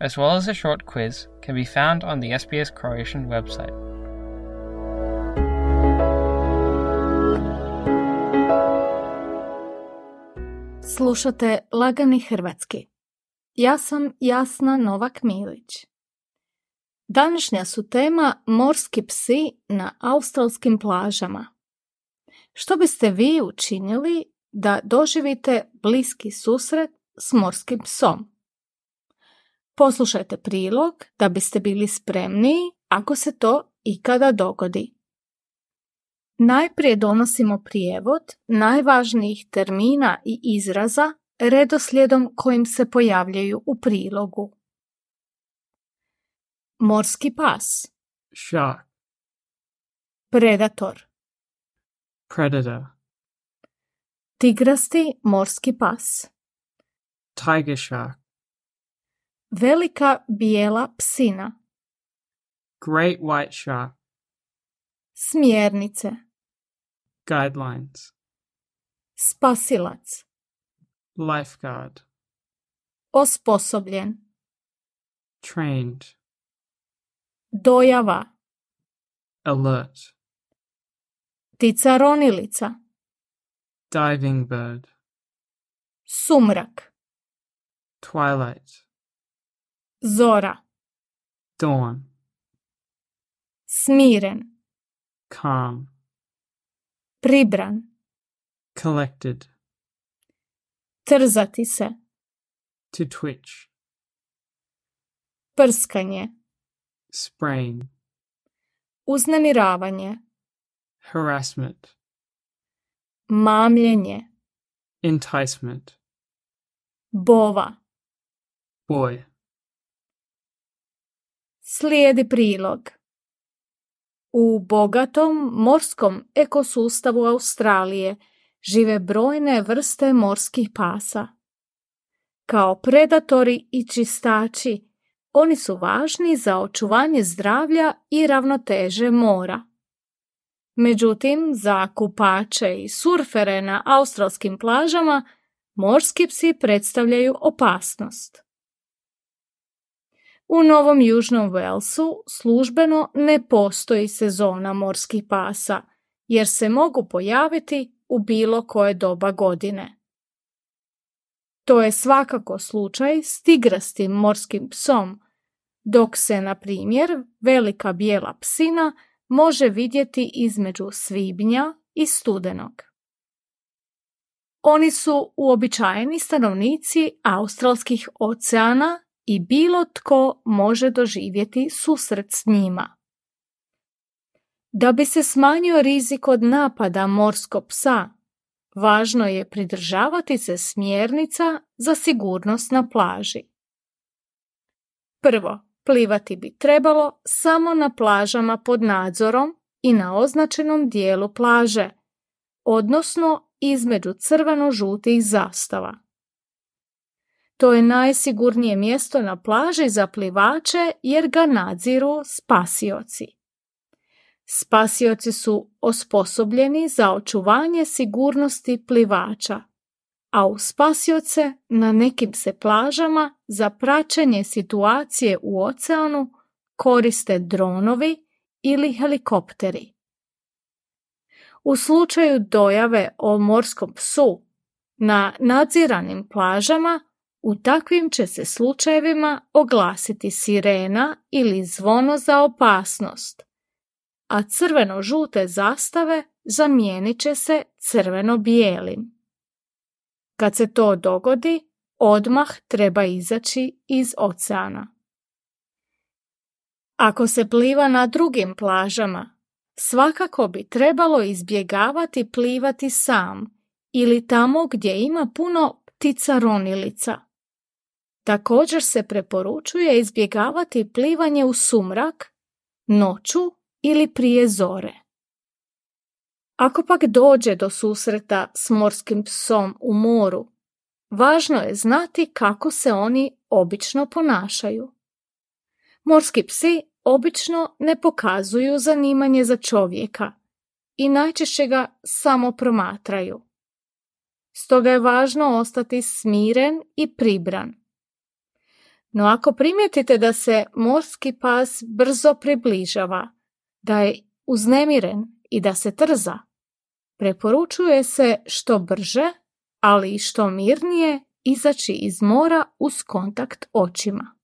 as well as a short quiz, can be found on the SBS Croatian website. Slušate Lagani Hrvatski. Ja sam Jasna Novak Milić. Današnja su tema morski psi na australskim plažama. Što biste vi učinili da doživite bliski susret s morskim psom? Poslušajte prilog da biste bili spremniji ako se to ikada dogodi. Najprije donosimo prijevod najvažnijih termina i izraza redoslijedom kojim se pojavljaju u prilogu. Morski pas, Shark. predator, Predator. tigrasti morski pas, Tiger shark. Velika bijela psina, Great white shark. smjernice, Guidelines. spasilac, Lifeguard. osposobljen, Trained. dojava, Alert. ptica ronilica, Diving bird. sumrak, Twilight. Zora, Dawn. smiren, Calm. pribran, Collected. trzati se, To twitch. prskanje, Sprain. uznemiravanje, Harassment. mamljenje, Enticement. bova. Boy. Slijedi prilog. U bogatom morskom ekosustavu Australije žive brojne vrste morskih pasa. Kao predatori i čistači, oni su važni za očuvanje zdravlja i ravnoteže mora. Međutim, za kupače i surfere na australskim plažama morski psi predstavljaju opasnost. U Novom Južnom Walesu službeno ne postoji sezona morskih pasa, jer se mogu pojaviti u bilo koje doba godine. To je svakako slučaj s tigrastim morskim psom, dok se, na primjer, velika bijela psina može vidjeti između svibnja i studenog. Oni su uobičajeni stanovnici australskih oceana i bilo tko može doživjeti susret s njima. Da bi se smanjio rizik od napada morskog psa, važno je pridržavati se smjernica za sigurnost na plaži. Prvo, plivati bi trebalo samo na plažama pod nadzorom i na označenom dijelu plaže, odnosno između crveno-žutih zastava. To je najsigurnije mjesto na plaži za plivače jer ga nadziru spasioci. Spasioci su osposobljeni za očuvanje sigurnosti plivača, a u spasioce na nekim se plažama za praćenje situacije u oceanu koriste dronovi ili helikopteri. U slučaju dojave o morskom psu na nadziranim plažama u takvim će se slučajevima oglasiti sirena ili zvono za opasnost, a crveno-žute zastave zamijenit će se crveno-bijelim. Kad se to dogodi, odmah treba izaći iz oceana. Ako se pliva na drugim plažama, svakako bi trebalo izbjegavati plivati sam ili tamo gdje ima puno ptica ronilica. Također se preporučuje izbjegavati plivanje u sumrak noću ili prije zore. Ako pak dođe do susreta s morskim psom u moru, važno je znati kako se oni obično ponašaju. Morski psi obično ne pokazuju zanimanje za čovjeka i najčešće ga samo promatraju. Stoga je važno ostati smiren i pribran. No ako primijetite da se morski pas brzo približava, da je uznemiren i da se trza, preporučuje se što brže, ali i što mirnije izaći iz mora uz kontakt očima.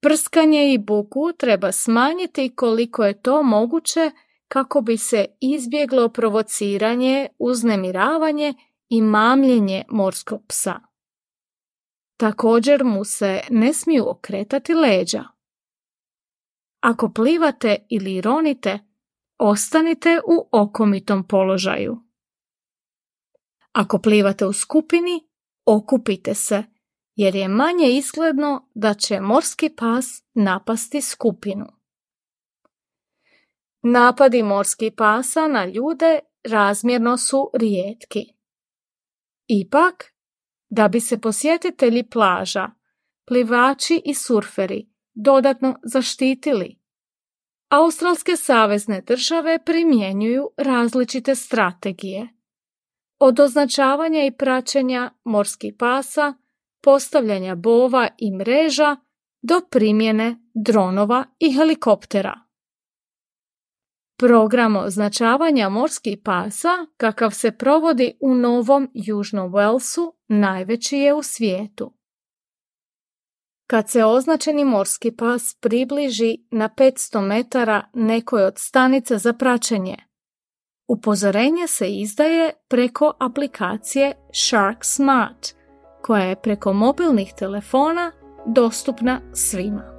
Prskanje i buku treba smanjiti koliko je to moguće kako bi se izbjeglo provociranje, uznemiravanje i mamljenje morskog psa. Također mu se ne smiju okretati leđa. Ako plivate ili ronite, ostanite u okomitom položaju. Ako plivate u skupini, okupite se, jer je manje izgledno da će morski pas napasti skupinu. Napadi morskih pasa na ljude razmjerno su rijetki. Ipak, da bi se posjetitelji plaža, plivači i surferi dodatno zaštitili, Australske savezne države primjenjuju različite strategije. Od označavanja i praćenja morskih pasa, postavljanja bova i mreža do primjene dronova i helikoptera. Program označavanja morskih pasa, kakav se provodi u Novom Južnom Walesu, najveći je u svijetu. Kad se označeni morski pas približi na 500 metara nekoj od stanica za praćenje, upozorenje se izdaje preko aplikacije Shark Smart, koja je preko mobilnih telefona dostupna svima.